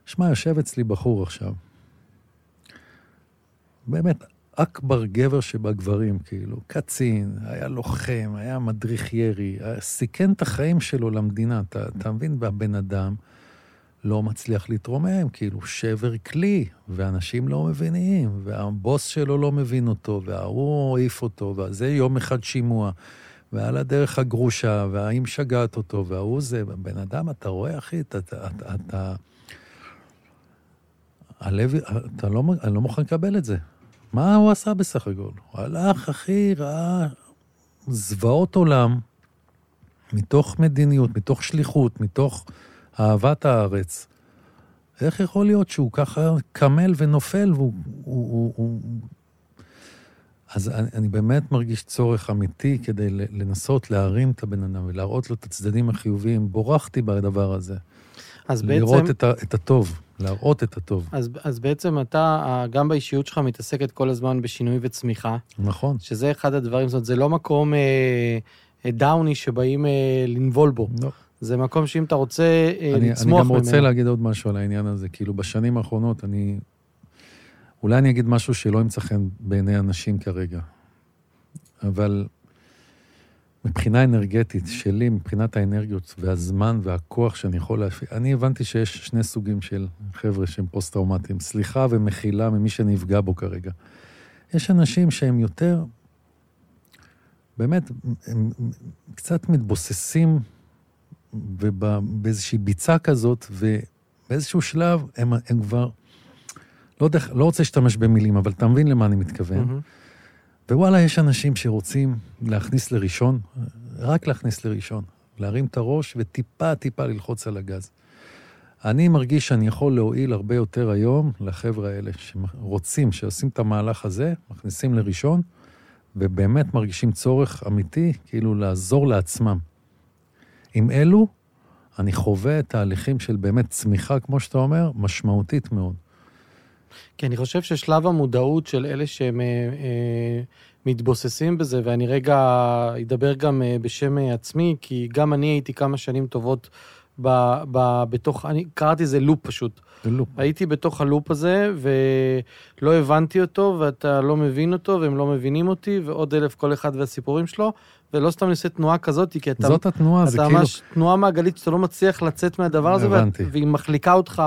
Speaker 2: שמע, יושב אצלי בחור עכשיו. באמת, אכבר גבר שבגברים, כאילו, קצין, היה לוחם, היה מדריך ירי, סיכן את החיים שלו למדינה, אתה, אתה מבין? והבן אדם לא מצליח להתרומם, כאילו שבר כלי, ואנשים לא מבינים, והבוס שלו לא מבין אותו, וההוא העיף אותו, וזה יום אחד שימוע, ועל הדרך הגרושה, והאם שגעת אותו, וההוא זה, בן אדם, אתה רואה, אחי, אתה... אתה, אתה הלב, אתה לא, אני לא מוכן לקבל את זה. מה הוא עשה בסך הכל? הוא הלך, אחי, ראה זוועות עולם, מתוך מדיניות, מתוך שליחות, מתוך אהבת הארץ. איך יכול להיות שהוא ככה קמל ונופל והוא... הוא, הוא, הוא... אז אני, אני באמת מרגיש צורך אמיתי כדי לנסות להרים את הבן אדם ולהראות לו את הצדדים החיוביים. בורחתי בדבר הזה. אז בעצם... לראות את, ה, את הטוב, להראות את הטוב.
Speaker 1: אז, אז בעצם אתה, גם באישיות שלך מתעסקת כל הזמן בשינוי וצמיחה.
Speaker 2: נכון.
Speaker 1: שזה אחד הדברים, זאת אומרת, זה לא מקום אה, אה, דאוני שבאים אה, לנבול בו. לא. זה מקום שאם אתה רוצה אה, אני, לצמוח ממנו...
Speaker 2: אני גם רוצה ממנו. להגיד עוד משהו על העניין הזה. כאילו, בשנים האחרונות אני... אולי אני אגיד משהו שלא ימצא חן בעיני אנשים כרגע, אבל מבחינה אנרגטית שלי, מבחינת האנרגיות והזמן והכוח שאני יכול להפעיל, אני הבנתי שיש שני סוגים של חבר'ה שהם פוסט-טראומטיים. סליחה ומחילה ממי שנפגע בו כרגע. יש אנשים שהם יותר, באמת, הם קצת מתבוססים ובאיזושהי ביצה כזאת, ובאיזשהו שלב הם, הם כבר, לא יודע, לא רוצה להשתמש במילים, אבל אתה מבין למה אני מתכוון. Mm-hmm. ווואלה, יש אנשים שרוצים להכניס לראשון, רק להכניס לראשון, להרים את הראש וטיפה טיפה ללחוץ על הגז. אני מרגיש שאני יכול להועיל הרבה יותר היום לחבר'ה האלה שרוצים, שעושים את המהלך הזה, מכניסים לראשון, ובאמת מרגישים צורך אמיתי, כאילו לעזור לעצמם. עם אלו, אני חווה תהליכים של באמת צמיחה, כמו שאתה אומר, משמעותית מאוד.
Speaker 1: כי אני חושב ששלב המודעות של אלה שהם אה, אה, מתבוססים בזה, ואני רגע אדבר גם אה, בשם אה, עצמי, כי גם אני הייתי כמה שנים טובות ב, ב, בתוך, אני קראתי לזה לופ פשוט.
Speaker 2: לופ.
Speaker 1: הייתי בתוך הלופ הזה, ולא הבנתי אותו, ואתה לא מבין אותו, והם לא מבינים אותי, ועוד אלף כל אחד והסיפורים שלו, ולא סתם עושה תנועה כזאת, כי אתה...
Speaker 2: זאת התנועה, זה כאילו... אתה ממש
Speaker 1: תנועה מעגלית שאתה לא מצליח לצאת מהדבר הזה, הבנתי. והיא מחליקה אותך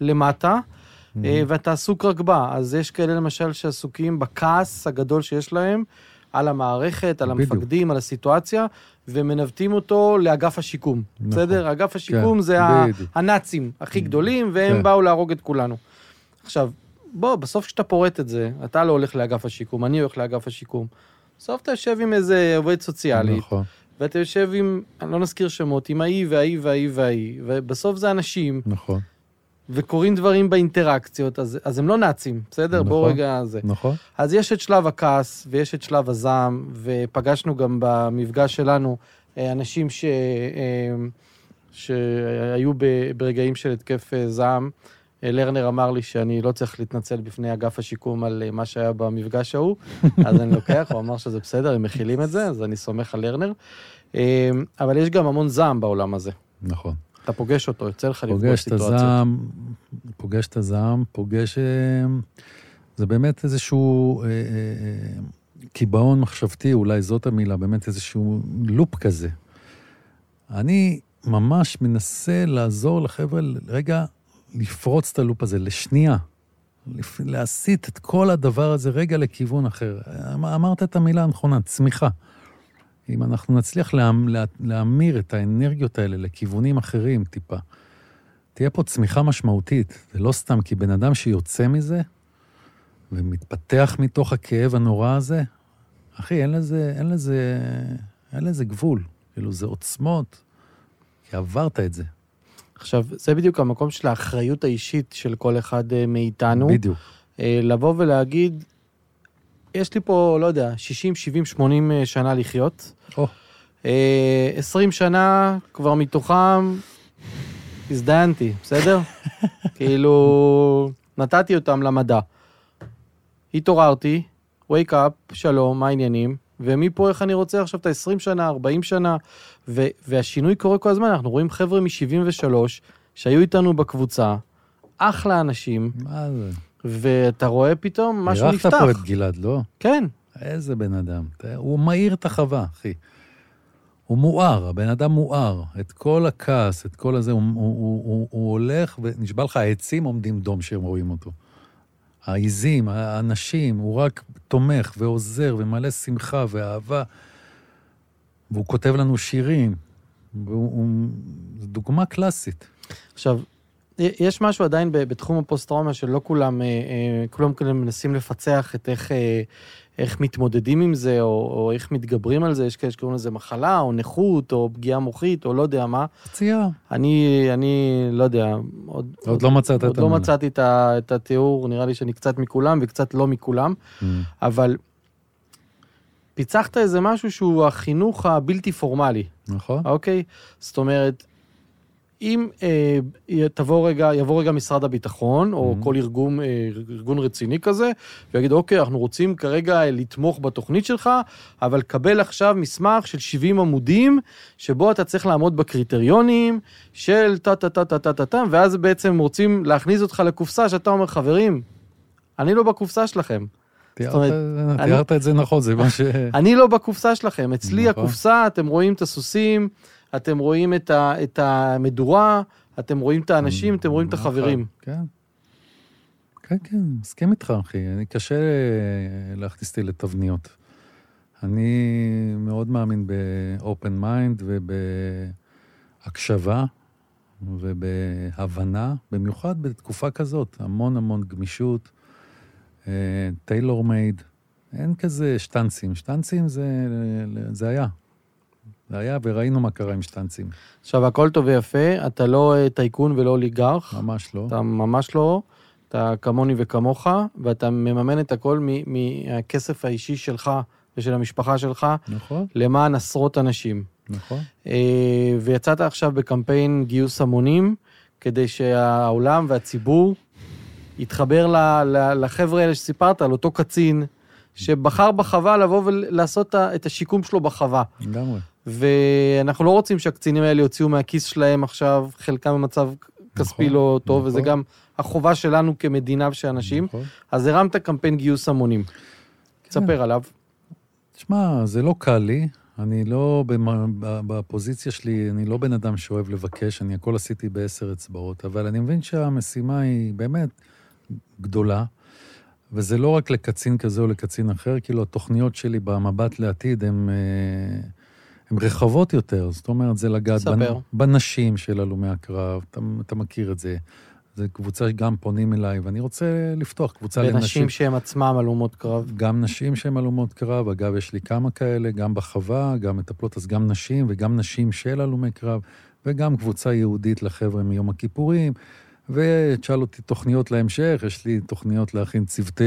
Speaker 1: למטה, mm-hmm. ואתה עסוק רק בה. אז יש כאלה למשל שעסוקים בכעס הגדול שיש להם, על המערכת, על
Speaker 2: בדיוק.
Speaker 1: המפקדים, על הסיטואציה, ומנווטים אותו לאגף השיקום.
Speaker 2: נכון.
Speaker 1: בסדר? אגף השיקום
Speaker 2: כן,
Speaker 1: זה
Speaker 2: בדיוק.
Speaker 1: הנאצים הכי גדולים, והם
Speaker 2: כן.
Speaker 1: באו להרוג את כולנו. עכשיו, בוא, בסוף כשאתה פורט את זה, אתה לא הולך לאגף השיקום, אני הולך לאגף השיקום. בסוף אתה יושב עם איזה עובד סוציאלי,
Speaker 2: נכון,
Speaker 1: ואתה יושב עם, אני לא נזכיר שמות, עם ההיא וההיא וההיא וההיא, ובסוף זה אנשים,
Speaker 2: נכון,
Speaker 1: וקורים דברים באינטראקציות, אז, אז הם לא נאצים, בסדר?
Speaker 2: נכון.
Speaker 1: בואו רגע זה.
Speaker 2: נכון.
Speaker 1: אז יש את שלב הכעס, ויש את שלב הזעם, ופגשנו גם במפגש שלנו אה, אנשים ש, אה, שהיו ב- ברגעים של התקף אה, זעם. לרנר אמר לי שאני לא צריך להתנצל בפני אגף השיקום על אה, מה שהיה במפגש ההוא, [LAUGHS] אז אני לוקח, הוא אמר שזה בסדר, הם מכילים את זה, אז אני סומך על לרנר. אה, אבל יש גם המון זעם בעולם הזה.
Speaker 2: נכון.
Speaker 1: אתה פוגש אותו, יוצא לך לפגוש
Speaker 2: פוגש את
Speaker 1: סיטואציות.
Speaker 2: הזעם, פוגש את הזעם, פוגש... אה, זה באמת איזשהו אה, אה, אה, קיבעון מחשבתי, אולי זאת המילה, באמת איזשהו לופ כזה. אני ממש מנסה לעזור לחבר'ה רגע לפרוץ את הלופ הזה לשנייה. להסיט את כל הדבר הזה רגע לכיוון אחר. אמ- אמרת את המילה הנכונה, צמיחה. אם אנחנו נצליח להמ- לה- להמיר את האנרגיות האלה לכיוונים אחרים טיפה, תהיה פה צמיחה משמעותית. זה לא סתם, כי בן אדם שיוצא מזה ומתפתח מתוך הכאב הנורא הזה, אחי, אין לזה, אין לזה, אין לזה גבול. כאילו, זה עוצמות, כי עברת את זה.
Speaker 1: עכשיו, זה בדיוק המקום של האחריות האישית של כל אחד אה, מאיתנו.
Speaker 2: בדיוק.
Speaker 1: אה, לבוא ולהגיד, יש לי פה, לא יודע, 60, 70, 80 אה, שנה לחיות.
Speaker 2: או.
Speaker 1: אה, 20 שנה, כבר מתוכם הזדיינתי, בסדר? [LAUGHS] כאילו, נתתי אותם למדע. התעוררתי, wake up, שלום, מה העניינים? ומפה איך אני רוצה עכשיו את ה-20 שנה, 40 שנה, ו- והשינוי קורה כל הזמן, אנחנו רואים חבר'ה מ-73 שהיו איתנו בקבוצה, אחלה אנשים,
Speaker 2: מה זה?
Speaker 1: ואתה רואה פתאום משהו
Speaker 2: אירחת
Speaker 1: נפתח.
Speaker 2: פה את גלעד, לא?
Speaker 1: כן,
Speaker 2: איזה בן אדם. הוא מאיר את החווה, אחי. הוא מואר, הבן אדם מואר. את כל הכעס, את כל הזה, הוא, הוא, הוא, הוא, הוא הולך ונשבע לך, העצים עומדים דום כשהם רואים אותו. העיזים, האנשים, הוא רק תומך ועוזר ומלא שמחה ואהבה. והוא כותב לנו שירים. והוא, הוא, זו דוגמה קלאסית.
Speaker 1: עכשיו, יש משהו עדיין בתחום הפוסט-טראומה שלא כולם, אה, אה, כולם כאלה מנסים לפצח את איך, אה, איך מתמודדים עם זה, או, או איך מתגברים על זה, יש כאלה שקוראים לזה מחלה, או נכות, או פגיעה מוחית, או לא יודע מה.
Speaker 2: פציעה.
Speaker 1: אני, אני לא יודע, עוד,
Speaker 2: עוד לא מצאת
Speaker 1: עוד
Speaker 2: את
Speaker 1: לא
Speaker 2: המילה.
Speaker 1: מצאתי את, ה, את התיאור, נראה לי שאני קצת מכולם וקצת לא מכולם,
Speaker 2: Mm.
Speaker 1: אבל פיצחת איזה משהו שהוא החינוך הבלתי פורמלי.
Speaker 2: נכון?
Speaker 1: אוקיי? זאת אומרת, אם אה, תבוא רגע, יבוא רגע משרד הביטחון, או
Speaker 2: Mhm.
Speaker 1: כל ארגון, אה, ארגון רציני כזה, ויגיד, אוקיי, אנחנו רוצים כרגע לתמוך בתוכנית שלך, אבל קבל עכשיו מסמך של 70 עמודים, שבו אתה צריך לעמוד בקריטריונים של טה-טה-טה-טה-טה-טה, ואז בעצם רוצים להכניס אותך לקופסה שאתה אומר, חברים, אני לא בקופסה שלכם.
Speaker 2: תיארת,
Speaker 1: אני-
Speaker 2: תיארת את זה נכון, זה מה ש...
Speaker 1: אני לא בקופסה שלכם, אצלי
Speaker 2: נכון.
Speaker 1: הקופסה, אתם רואים את הסוסים, אתם רואים את, ה, את המדורה, אתם רואים את האנשים, אתם רואים את
Speaker 2: נכון,
Speaker 1: החברים.
Speaker 2: כן. כן, כן, מסכים איתך, אחי. אני קשה אה, להכניס אותי לתבניות. אני מאוד מאמין ב-open mind ובהקשבה ובהבנה, במיוחד בתקופה כזאת, המון המון גמישות, טיילור מייד. אין כזה שטנצים. שטנצים זה, זה היה. זה היה, וראינו מה קרה עם שטנצים.
Speaker 1: עכשיו, הכל טוב ויפה, אתה לא אה, טייקון ולא אוליגרך,
Speaker 2: ממש לא.
Speaker 1: אתה ממש לא, אתה כמוני וכמוך, ואתה מממן את הכל מהכסף האישי שלך ושל המשפחה שלך
Speaker 2: נכון,
Speaker 1: למען עשרות אנשים.
Speaker 2: נכון.
Speaker 1: אה, ויצאת עכשיו בקמפיין גיוס המונים, כדי שהעולם והציבור יתחבר ל- ל- לחבר'ה האלה שסיפרת, על אותו קצין, שבחר בחווה לבוא ולעשות את השיקום שלו בחווה.
Speaker 2: לגמרי.
Speaker 1: ואנחנו לא רוצים שהקצינים האלה יוציאו מהכיס שלהם עכשיו, חלקם במצב כספי
Speaker 2: נכון,
Speaker 1: לא טוב,
Speaker 2: נכון.
Speaker 1: וזה גם החובה שלנו כמדינה ושל אנשים.
Speaker 2: נכון.
Speaker 1: אז הרמת קמפיין גיוס המונים. תספר עליו.
Speaker 2: תשמע, זה לא קל לי. אני לא, בפוזיציה שלי, אני לא בן אדם שאוהב לבקש, אני הכל עשיתי בעשר אצבעות, אבל אני מבין שהמשימה היא באמת גדולה, וזה לא רק לקצין כזה או לקצין אחר, כאילו התוכניות שלי במבט לעתיד הן הן רחבות יותר. זאת אומרת, זה לגעת
Speaker 1: ספר.
Speaker 2: בנשים של הלומי הקרב, אתה, אתה מכיר את זה. זו קבוצה שגם פונים אליי, ואני רוצה לפתוח קבוצה לנשים.
Speaker 1: בנשים שהן עצמם הלומות קרב.
Speaker 2: גם נשים שהן הלומות קרב, אגב, יש לי כמה כאלה, גם בחווה, גם מטפלות, אז גם נשים, וגם נשים של הלומי קרב, וגם קבוצה ייעודית לחבר'ה מיום הכיפורים, ותשאל אותי תוכניות להמשך, יש לי תוכניות להכין צוותי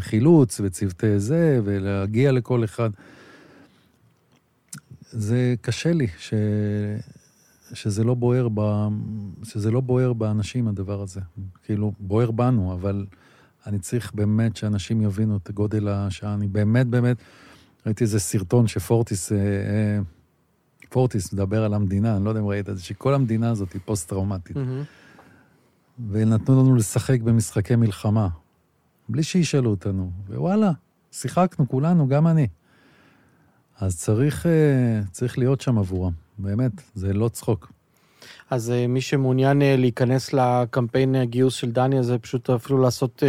Speaker 2: חילוץ וצוותי זה, ולהגיע לכל אחד. זה קשה לי ש... שזה לא בוער ב... שזה לא בוער באנשים, הדבר הזה. כאילו, בוער בנו, אבל אני צריך באמת שאנשים יבינו את גודל השעה. אני באמת, באמת, ראיתי איזה סרטון שפורטיס, אה, אה, פורטיס מדבר על המדינה, אני לא יודע אם ראית את זה, שכל המדינה הזאת היא פוסט-טראומטית.
Speaker 1: Mm-hmm.
Speaker 2: ונתנו לנו לשחק במשחקי מלחמה, בלי שישאלו אותנו. ווואלה, שיחקנו כולנו, גם אני. אז צריך, אה, צריך להיות שם עבורם, באמת, זה לא צחוק.
Speaker 1: אז אה, מי שמעוניין אה, להיכנס לקמפיין הגיוס של דני, אז זה פשוט אפילו לעשות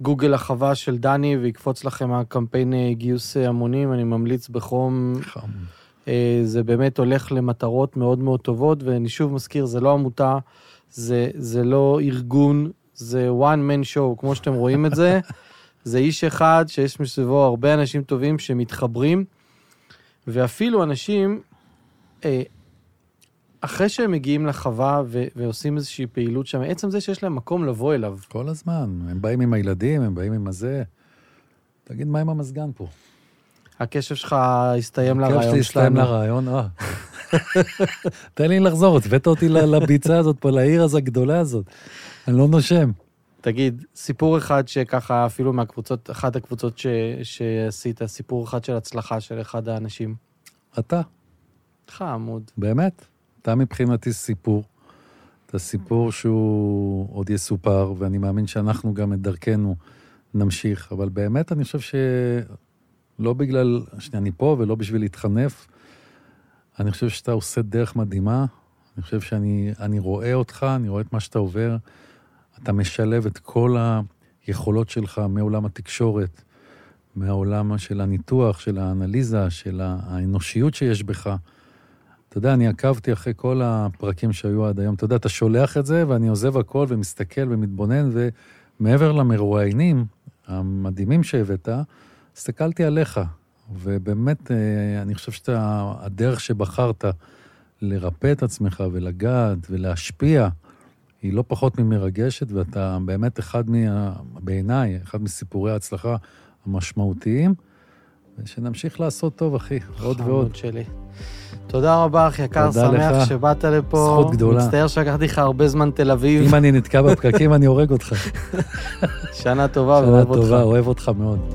Speaker 1: גוגל החווה של דני ויקפוץ לכם הקמפיין גיוס המונים, אני ממליץ בחום.
Speaker 2: חם.
Speaker 1: זה באמת הולך למטרות מאוד מאוד טובות, ואני שוב מזכיר, זה לא עמותה, זה, זה לא ארגון, זה one man show, כמו שאתם רואים את זה. [LAUGHS] זה איש אחד שיש מסביבו הרבה אנשים טובים שמתחברים, ואפילו אנשים, אה, אחרי שהם מגיעים לחווה ו- ועושים איזושהי פעילות שם, עצם זה שיש להם מקום לבוא אליו.
Speaker 2: כל הזמן, הם באים עם הילדים, הם באים עם הזה. תגיד, מה עם המזגן פה?
Speaker 1: הקשב שלך הסתיים
Speaker 2: הכיף שלי
Speaker 1: לרעיון
Speaker 2: הסתיים
Speaker 1: שלנו.
Speaker 2: לרעיון, אה. [LAUGHS] [LAUGHS] תן לי לחזור, הבאת אותי לביצה הזאת פה, לעיר הזו הגדולה הזאת. אני לא נושם.
Speaker 1: תגיד, סיפור אחד שככה, אפילו מהקבוצות, אחת הקבוצות ש, שעשית, סיפור אחד של הצלחה של אחד האנשים.
Speaker 2: אתה,
Speaker 1: חמוד.
Speaker 2: באמת, אתה מבחינתי סיפור. אתה סיפור שהוא עוד יסופר, ואני מאמין שאנחנו גם את דרכנו נמשיך. אבל באמת, אני חושב שלא בגלל שאני פה ולא בשביל להתחנף, אני חושב שאתה עושה דרך מדהימה. אני חושב שאני אני רואה אותך, אני רואה את מה שאתה עובר. אתה משלב את כל היכולות שלך מעולם התקשורת, מהעולם של הניתוח, של האנליזה, של האנושיות שיש בך. אתה יודע, אני עקבתי אחרי כל הפרקים שהיו עד היום. אתה יודע, אתה שולח את זה, ואני עוזב הכל ומסתכל ומתבונן, ומעבר למרואיינים המדהימים שהבאת, הסתכלתי עליך, ובאמת, אה, אני חושב שאתה, הדרך שבחרת לרפא את עצמך ולגעת ולהשפיע, היא לא פחות ממרגשת, ואתה באמת אחד מה... בעיניי, אחד מסיפורי ההצלחה המשמעותיים, ושנמשיך לעשות טוב, אחי, עוד ועוד.
Speaker 1: שלי. תודה רבה, אחי יקר, שמח
Speaker 2: לך.
Speaker 1: שבאת לפה.
Speaker 2: זכות גדולה.
Speaker 1: מצטער שלקחתי לך הרבה זמן תל אביב.
Speaker 2: אם אני נתקע בפקקים, אני הורג אותך. [LAUGHS]
Speaker 1: שנה טובה
Speaker 2: שנה
Speaker 1: ואוהב אותך.
Speaker 2: טובה, אוהב אותך מאוד.